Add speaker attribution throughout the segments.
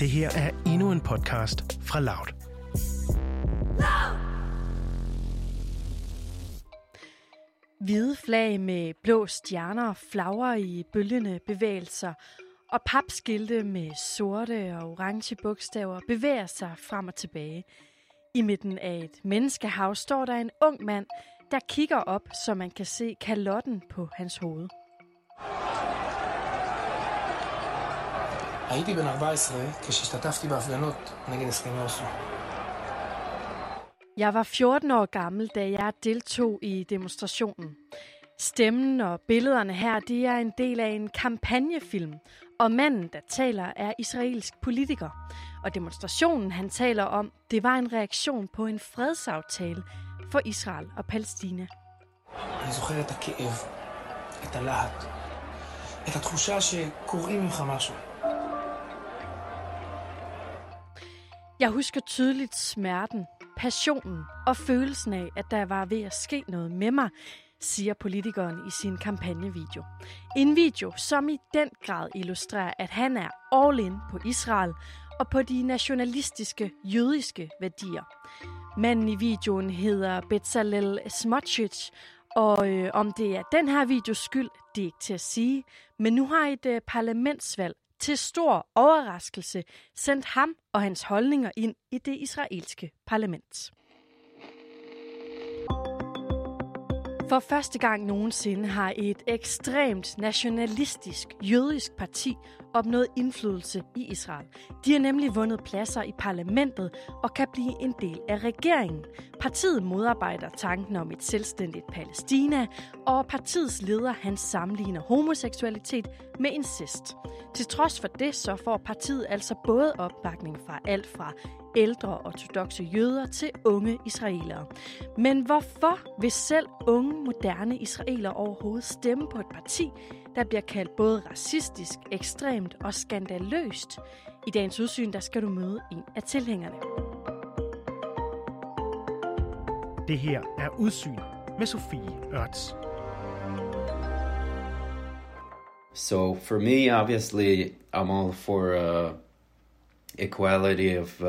Speaker 1: Det her er endnu en podcast fra Loud.
Speaker 2: Hvide flag med blå stjerner flagrer i bølgende bevægelser, og papskilte med sorte og orange bogstaver bevæger sig frem og tilbage. I midten af et menneskehav står der en ung mand, der kigger op, så man kan se kalotten på hans hoved.
Speaker 3: הייתי בן 14 כשהשתתפתי בהפגנות נגד הסכמי אוסלו.
Speaker 2: Jeg var 14 år gammel, da jeg deltog i demonstrationen. Stemmen og billederne her, de er en del af en kampagnefilm, og manden, der taler, er israelsk politiker. Og demonstrationen, han taler om, det var en reaktion på en fredsaftale for Israel og Palæstina.
Speaker 3: אני זוכר את הכאב, את הלהט, את התחושה שקוראים ממך משהו.
Speaker 2: Jeg husker tydeligt smerten, passionen og følelsen af, at der var ved at ske noget med mig, siger politikeren i sin kampagnevideo. En video, som i den grad illustrerer, at han er all in på Israel og på de nationalistiske jødiske værdier. Manden i videoen hedder Bezalel Smotrich, og øh, om det er den her videos skyld, det er ikke til at sige. Men nu har et øh, parlamentsvalg til stor overraskelse sendt ham og hans holdninger ind i det israelske parlament. For første gang nogensinde har et ekstremt nationalistisk jødisk parti opnået indflydelse i Israel. De har nemlig vundet pladser i parlamentet og kan blive en del af regeringen. Partiet modarbejder tanken om et selvstændigt Palæstina, og partiets leder han sammenligner homoseksualitet med incest. Til trods for det, så får partiet altså både opbakning fra alt fra ældre ortodoxe jøder til unge israelere. Men hvorfor vil selv unge, moderne israelere overhovedet stemme på et parti, der bliver kaldt både racistisk, ekstremt og skandaløst? I dagens udsyn, der skal du møde en af tilhængerne.
Speaker 1: Det her er Udsyn med Sofie Ørts.
Speaker 4: So for me, obviously, I'm all for uh, equality of uh,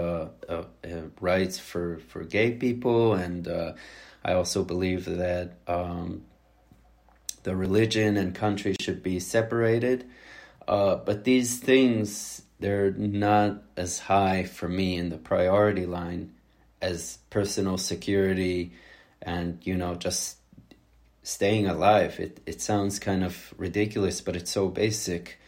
Speaker 4: uh, uh, rights for, for gay people, and uh, I also believe that um, the religion and country should be separated. Uh, but these things, they're not as high for me in the priority line as personal security and, you know, just staying alive. It, it sounds kind of ridiculous, but it's so basic.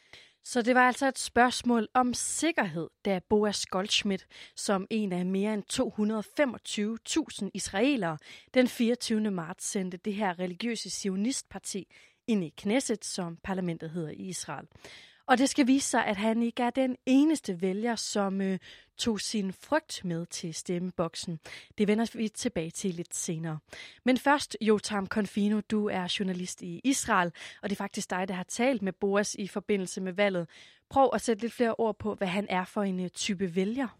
Speaker 2: Så det var altså et spørgsmål om sikkerhed, da Boas Goldschmidt, som en af mere end 225.000 israelere, den 24. marts sendte det her religiøse sionistparti ind i Knesset, som parlamentet hedder i Israel. Og det skal vise sig, at han ikke er den eneste vælger, som øh, tog sin frygt med til stemmeboksen. Det vender vi tilbage til lidt senere. Men først, Jotam Konfino, du er journalist i Israel, og det er faktisk dig, der har talt med Boas i forbindelse med valget. Prøv at sætte lidt flere ord på, hvad han er for en øh, type vælger.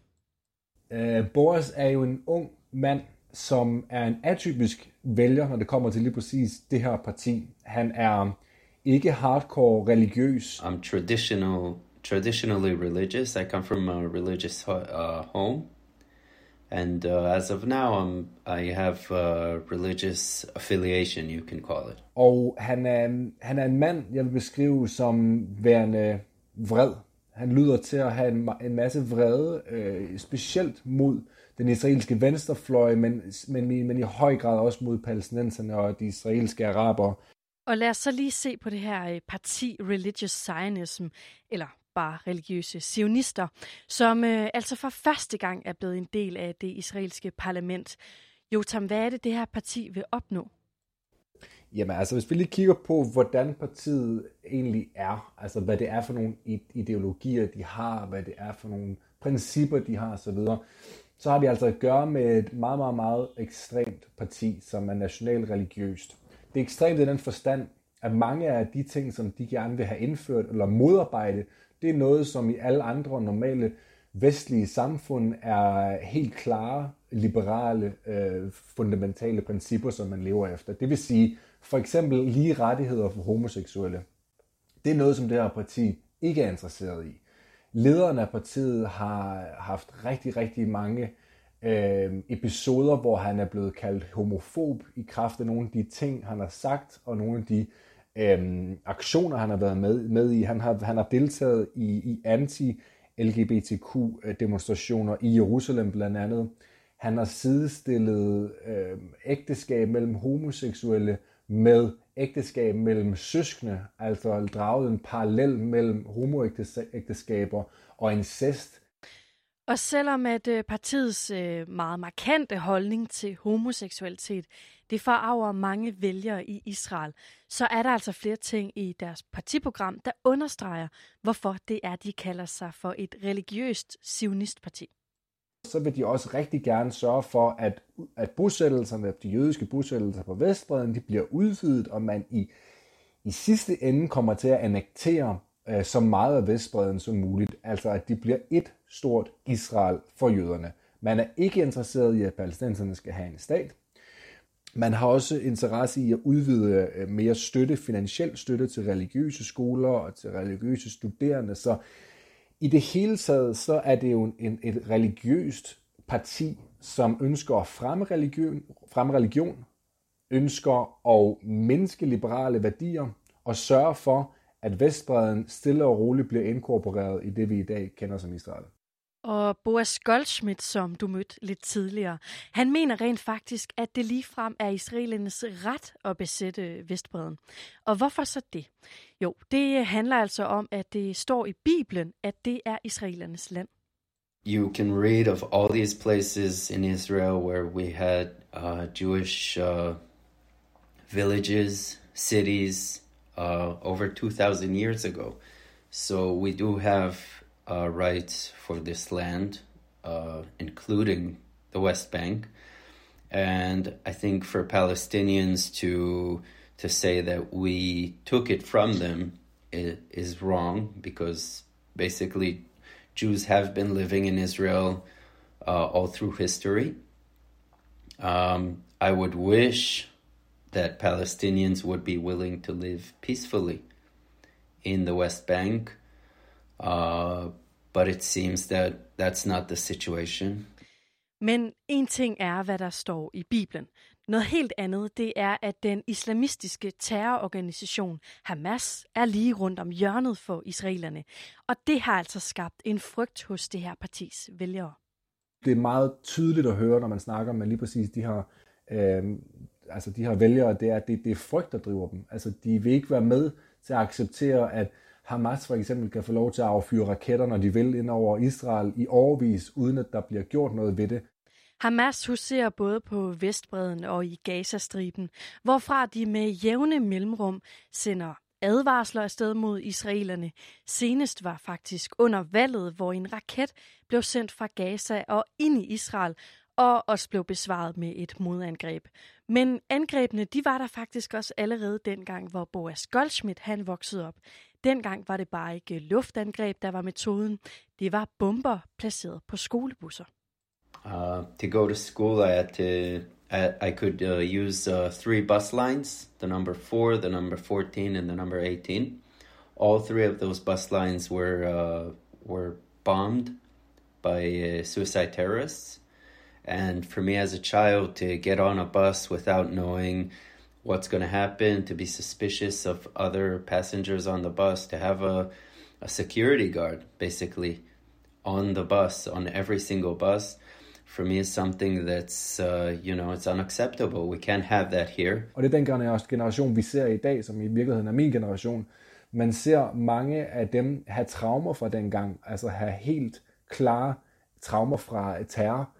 Speaker 5: Uh, Boas er jo en ung mand, som er en atypisk vælger, når det kommer til lige præcis det her parti. Han er ikke hardcore religiøs.
Speaker 4: I'm traditional, traditionally religious. I come from a religious uh, home, and uh, as of now, I'm I have a religious affiliation, you can call it.
Speaker 5: Og han er, han er en mand, jeg vil beskrive som værende vred. Han lyder til at have en, en masse vrede, øh, specielt mod den israelske venstrefløj, men, men, men i høj grad også mod palæstinenserne og de israelske arabere.
Speaker 2: Og lad os så lige se på det her øh, parti Religious Zionism, eller bare religiøse sionister, som øh, altså for første gang er blevet en del af det israelske parlament. Jotam, hvad er det, det her parti vil opnå?
Speaker 5: Jamen altså, hvis vi lige kigger på, hvordan partiet egentlig er, altså hvad det er for nogle ideologier, de har, hvad det er for nogle principper, de har osv., så har vi altså at gøre med et meget, meget, meget ekstremt parti, som er nationalreligiøst. Det er ekstremt i den forstand, at mange af de ting, som de gerne vil have indført eller modarbejde, det er noget, som i alle andre normale vestlige samfund er helt klare, liberale, øh, fundamentale principper, som man lever efter. Det vil sige, for eksempel lige rettigheder for homoseksuelle. Det er noget, som det her parti ikke er interesseret i. lederen af partiet har haft rigtig, rigtig mange øh, episoder, hvor han er blevet kaldt homofob i kraft af nogle af de ting, han har sagt, og nogle af de øh, aktioner, han har været med, med i. Han har, han har deltaget i, i anti-LGBTQ-demonstrationer i Jerusalem blandt andet. Han har sidestillet øh, ægteskab mellem homoseksuelle med ægteskab mellem søskende, altså draget en parallel mellem homoægteskaber og incest.
Speaker 2: Og selvom at øh, partiets øh, meget markante holdning til homoseksualitet, det forarver mange vælgere i Israel, så er der altså flere ting i deres partiprogram, der understreger, hvorfor det er, de kalder sig for et religiøst sionistparti
Speaker 5: så vil de også rigtig gerne sørge for, at, at bosættelserne, de jødiske bosættelser på Vestbreden, de bliver udvidet, og man i, i sidste ende kommer til at annektere øh, så meget af Vestbreden som muligt. Altså at de bliver et stort Israel for jøderne. Man er ikke interesseret i, at palæstinenserne skal have en stat. Man har også interesse i at udvide øh, mere støtte, finansiel støtte til religiøse skoler og til religiøse studerende. Så i det hele taget, så er det jo en, et religiøst parti, som ønsker at fremme religion, fremme religion, ønsker at mindske liberale værdier og sørge for, at Vestbreden stille og roligt bliver inkorporeret i det, vi i dag kender som Israel.
Speaker 2: Og Boas Goldschmidt, som du mødte lidt tidligere, han mener rent faktisk, at det ligefrem er israelernes ret at besætte Vestbreden. Og hvorfor så det? Jo, det handler altså om, at det står i Bibelen, at det er israelernes land.
Speaker 4: You can read of all these places in Israel where we had uh, Jewish uh, villages, cities, uh, over 2,000 years ago. So we do have uh, rights for this land, uh, including the West Bank. And I think for Palestinians to to say that we took it from them is wrong because basically Jews have been living in Israel uh, all through history. Um, I would wish that Palestinians would be willing to live peacefully in the West Bank Uh, but it seems that that's not the situation.
Speaker 2: Men en ting er, hvad der står i Bibelen. Noget helt andet, det er, at den islamistiske terrororganisation Hamas er lige rundt om hjørnet for israelerne. Og det har altså skabt en frygt hos det her partis vælgere.
Speaker 5: Det er meget tydeligt at høre, når man snakker med lige præcis de her, øh, altså de her vælgere, det er, at det, det er frygt, der driver dem. Altså de vil ikke være med til at acceptere, at Hamas for eksempel kan få lov til at affyre raketter, når de vil ind over Israel i overvis, uden at der bliver gjort noget ved det.
Speaker 2: Hamas huserer både på Vestbreden og i Gazastriben, hvorfra de med jævne mellemrum sender advarsler afsted mod israelerne. Senest var faktisk under valget, hvor en raket blev sendt fra Gaza og ind i Israel, og også blev besvaret med et modangreb. Men angrebene, de var der faktisk også allerede dengang, hvor Boas Goldschmidt han voksede op. Dengang var det bare ikke luftangreb, der var metoden. Det var bomber placeret på skolebusser.
Speaker 4: Uh, to go to school, I had to I, I could uh, use uh, three bus lines: the number four, the number fourteen, and the number eighteen. All three of those bus lines were uh, were bombed by uh, suicide terrorists. And for me as a child to get on a bus without knowing what's going to happen, to be suspicious of other passengers on the bus, to have a, a security guard basically on the bus, on every single bus, for me is something that's, uh, you know, it's unacceptable. We can't have that here.
Speaker 5: Og det er den generation, vi ser i dag, som i virkeligheden er min generation. Man ser mange af dem have traumer fra dengang, altså have helt klare traumer fra terror,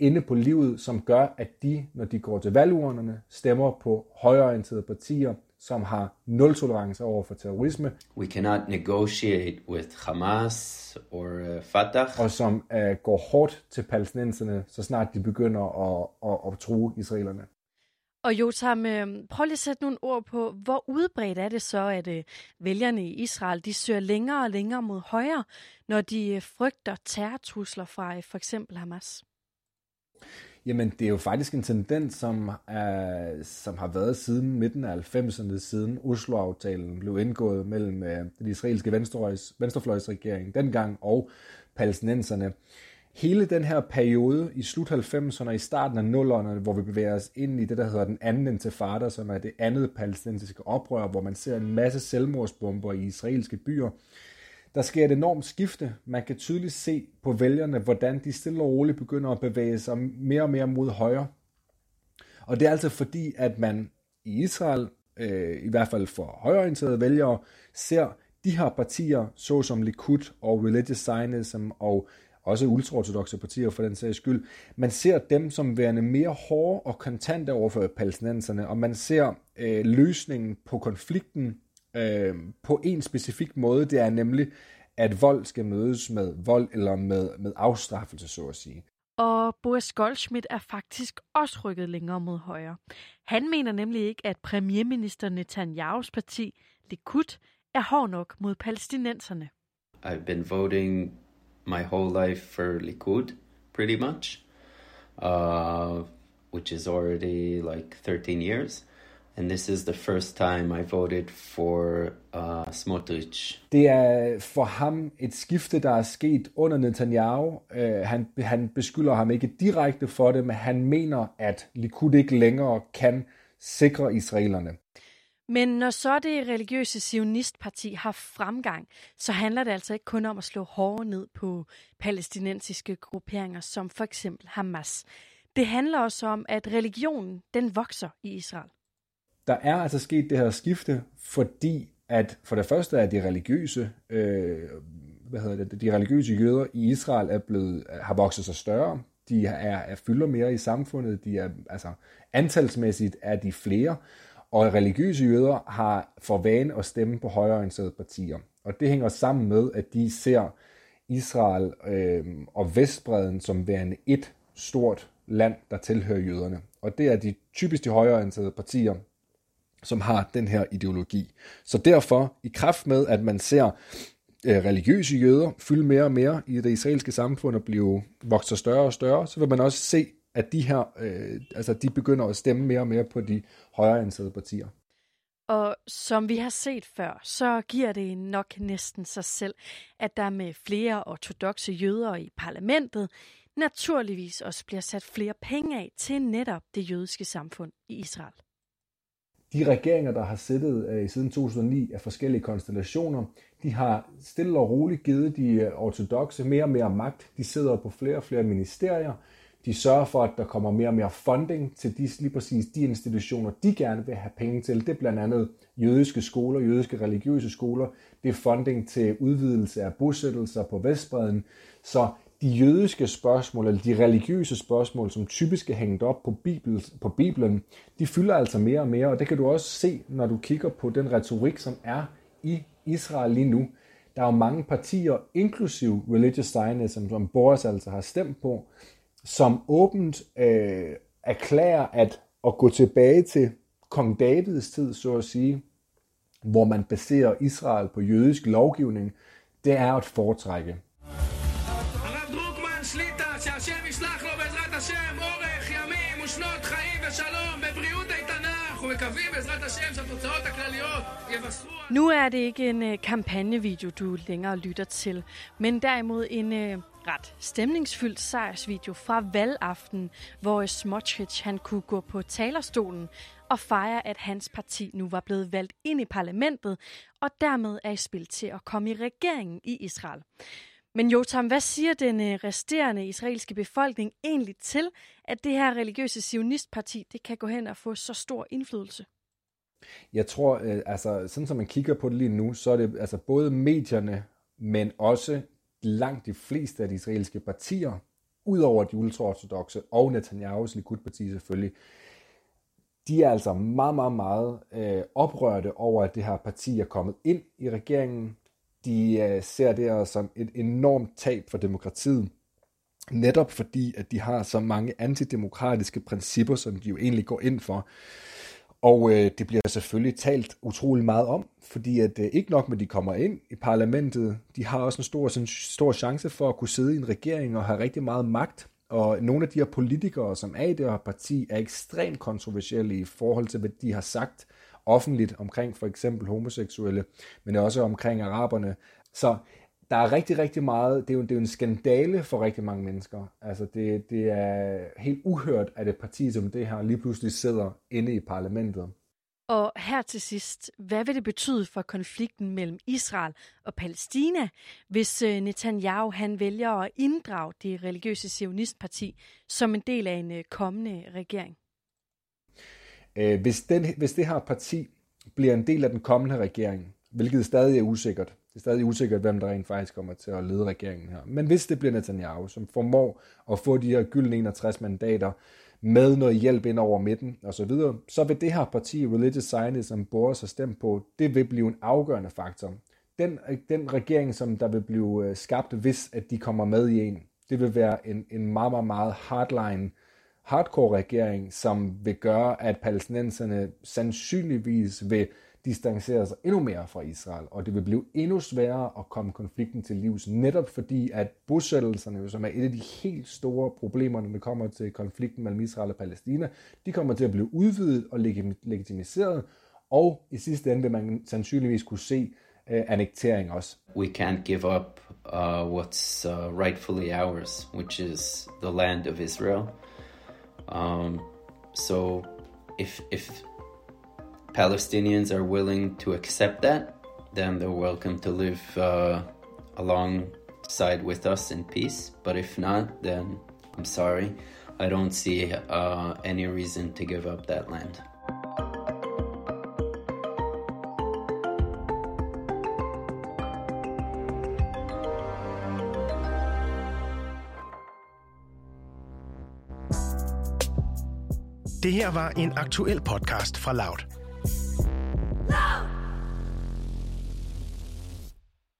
Speaker 5: inde på livet, som gør, at de, når de går til valgurnerne, stemmer på højorienterede partier, som har nul tolerance over for terrorisme.
Speaker 4: We cannot negotiate with Hamas or uh, Fatah.
Speaker 5: Og som uh, går hårdt til palæstinenserne, så snart de begynder at, at, at true israelerne.
Speaker 2: Og Jotam, øh, prøv lige at sætte nogle ord på, hvor udbredt er det så, at øh, vælgerne i Israel de søger længere og længere mod højre, når de frygter terrortrusler fra for eksempel Hamas?
Speaker 5: Jamen, det er jo faktisk en tendens, som, er, som har været siden midten af 90'erne, siden Oslo-aftalen blev indgået mellem øh, den israelske venstrefløjs, venstrefløjsregering dengang og palæstinenserne. Hele den her periode i slut 90'erne og i starten af 0'erne, hvor vi bevæger os ind i det, der hedder den anden intifada, som er det andet palæstinensiske oprør, hvor man ser en masse selvmordsbomber i israelske byer, der sker et enormt skifte. Man kan tydeligt se på vælgerne, hvordan de stille og roligt begynder at bevæge sig mere og mere mod højre. Og det er altså fordi, at man i Israel, øh, i hvert fald for højreorienterede vælgere, ser de her partier, såsom Likud og Religious Zionism og også ultraortodoxe partier for den sags skyld, man ser dem som værende mere hårde og kontante over for palæstinenserne, og man ser øh, løsningen på konflikten øh, på en specifik måde. Det er nemlig, at vold skal mødes med vold eller med, med afstraffelse, så at sige.
Speaker 2: Og Boris Goldschmidt er faktisk også rykket længere mod højre. Han mener nemlig ikke, at premierminister Netanyahus parti, Likud, er hård nok mod palæstinenserne.
Speaker 4: I've been voting my whole life for Likud, pretty much, uh, which is already like 13 years and this is the first time I voted for uh, Smotrich.
Speaker 5: Det er for ham et skifte, der er sket under Netanyahu. Uh, han, han beskylder ham ikke direkte for det, men han mener, at Likud ikke længere kan sikre israelerne.
Speaker 2: Men når så det religiøse sionistparti har fremgang, så handler det altså ikke kun om at slå hårdere ned på palæstinensiske grupperinger som for eksempel Hamas. Det handler også om, at religionen den vokser i Israel
Speaker 5: der er altså sket det her skifte, fordi at for det første er de religiøse, øh, hvad hedder det, de religiøse jøder i Israel er blevet, har vokset sig større. De er, er fylder mere i samfundet. De er, altså, antalsmæssigt er de flere. Og religiøse jøder har for vane at stemme på højreorienterede partier. Og det hænger sammen med, at de ser Israel øh, og Vestbreden som værende et stort land, der tilhører jøderne. Og det er de typisk de højreorienterede partier, som har den her ideologi. Så derfor, i kraft med, at man ser øh, religiøse jøder fylde mere og mere i det israelske samfund og blive vokser større og større, så vil man også se, at de her, øh, altså de begynder at stemme mere og mere på de højreorienterede partier.
Speaker 2: Og som vi har set før, så giver det nok næsten sig selv, at der med flere ortodoxe jøder i parlamentet naturligvis også bliver sat flere penge af til netop det jødiske samfund i Israel
Speaker 5: de regeringer, der har siddet øh, siden 2009 af forskellige konstellationer, de har stille og roligt givet de øh, ortodoxe mere og mere magt. De sidder på flere og flere ministerier. De sørger for, at der kommer mere og mere funding til de, lige præcis de institutioner, de gerne vil have penge til. Det er blandt andet jødiske skoler, jødiske religiøse skoler. Det er funding til udvidelse af bosættelser på Vestbreden. Så de jødiske spørgsmål, eller de religiøse spørgsmål, som typisk er hængt op på, Bibel, på Bibelen, de fylder altså mere og mere, og det kan du også se, når du kigger på den retorik, som er i Israel lige nu. Der er jo mange partier, inklusiv Religious Zionism, som Boris altså har stemt på, som åbent øh, erklærer at, at gå tilbage til kong Davids tid, så at sige, hvor man baserer Israel på jødisk lovgivning, det er at foretrække.
Speaker 2: Nu er det ikke en øh, kampagnevideo, du længere lytter til, men derimod en øh, ret stemningsfyldt sejrsvideo fra valgaften, hvor Smotrich han kunne gå på talerstolen og fejre, at hans parti nu var blevet valgt ind i parlamentet, og dermed er i spil til at komme i regeringen i Israel. Men Jotam, hvad siger den øh, resterende israelske befolkning egentlig til, at det her religiøse sionistparti det kan gå hen og få så stor indflydelse?
Speaker 5: Jeg tror, øh, altså sådan som man kigger på det lige nu, så er det altså både medierne, men også langt de fleste af de israelske partier, udover de ultraortodoxe og Netanyahu's Likud-parti selvfølgelig, de er altså meget, meget, meget øh, oprørte over, at det her parti er kommet ind i regeringen. De øh, ser det som et enormt tab for demokratiet, netop fordi, at de har så mange antidemokratiske principper, som de jo egentlig går ind for. Og øh, det bliver selvfølgelig talt utrolig meget om, fordi at øh, ikke nok med, at de kommer ind i parlamentet, de har også en stor, en stor chance for at kunne sidde i en regering og have rigtig meget magt. Og nogle af de her politikere, som er i det her parti, er ekstremt kontroversielle i forhold til, hvad de har sagt offentligt omkring for eksempel homoseksuelle, men også omkring araberne. Så der er rigtig, rigtig meget, det er jo, det er jo en skandale for rigtig mange mennesker. Altså det, det er helt uhørt, at et parti som det her lige pludselig sidder inde i parlamentet.
Speaker 2: Og her til sidst, hvad vil det betyde for konflikten mellem Israel og Palæstina, hvis øh, Netanyahu han vælger at inddrage det religiøse sionistparti som en del af en øh, kommende regering?
Speaker 5: Øh, hvis, den, hvis det her parti bliver en del af den kommende regering, hvilket stadig er usikkert, det er stadig usikkert, hvem der rent faktisk kommer til at lede regeringen her. Men hvis det bliver Netanyahu, som formår at få de her gyldne 61 mandater, med noget hjælp ind over midten og så videre, så vil det her parti, Religious Zionism, Boris har stemt på, det vil blive en afgørende faktor. Den, den regering, som der vil blive øh, skabt, hvis at de kommer med i en, det vil være en, en meget, meget, meget hardline, hardcore regering, som vil gøre, at palæstinenserne sandsynligvis vil distancerer sig endnu mere fra Israel, og det vil blive endnu sværere at komme konflikten til livs, netop fordi at bosættelserne, som er et af de helt store problemer, når det kommer til konflikten mellem Israel og Palæstina, de kommer til at blive udvidet og legitimiseret, og i sidste ende vil man sandsynligvis kunne se uh, annektering også.
Speaker 4: We can't give up uh, what's uh, rightfully ours, which is the land of Israel. Um, so if if Palestinians are willing to accept that, then they're welcome to live uh, alongside with us in peace. But if not, then I'm sorry. I don't see uh, any reason to give up that land.
Speaker 1: Det her var en aktuel podcast fra Loud.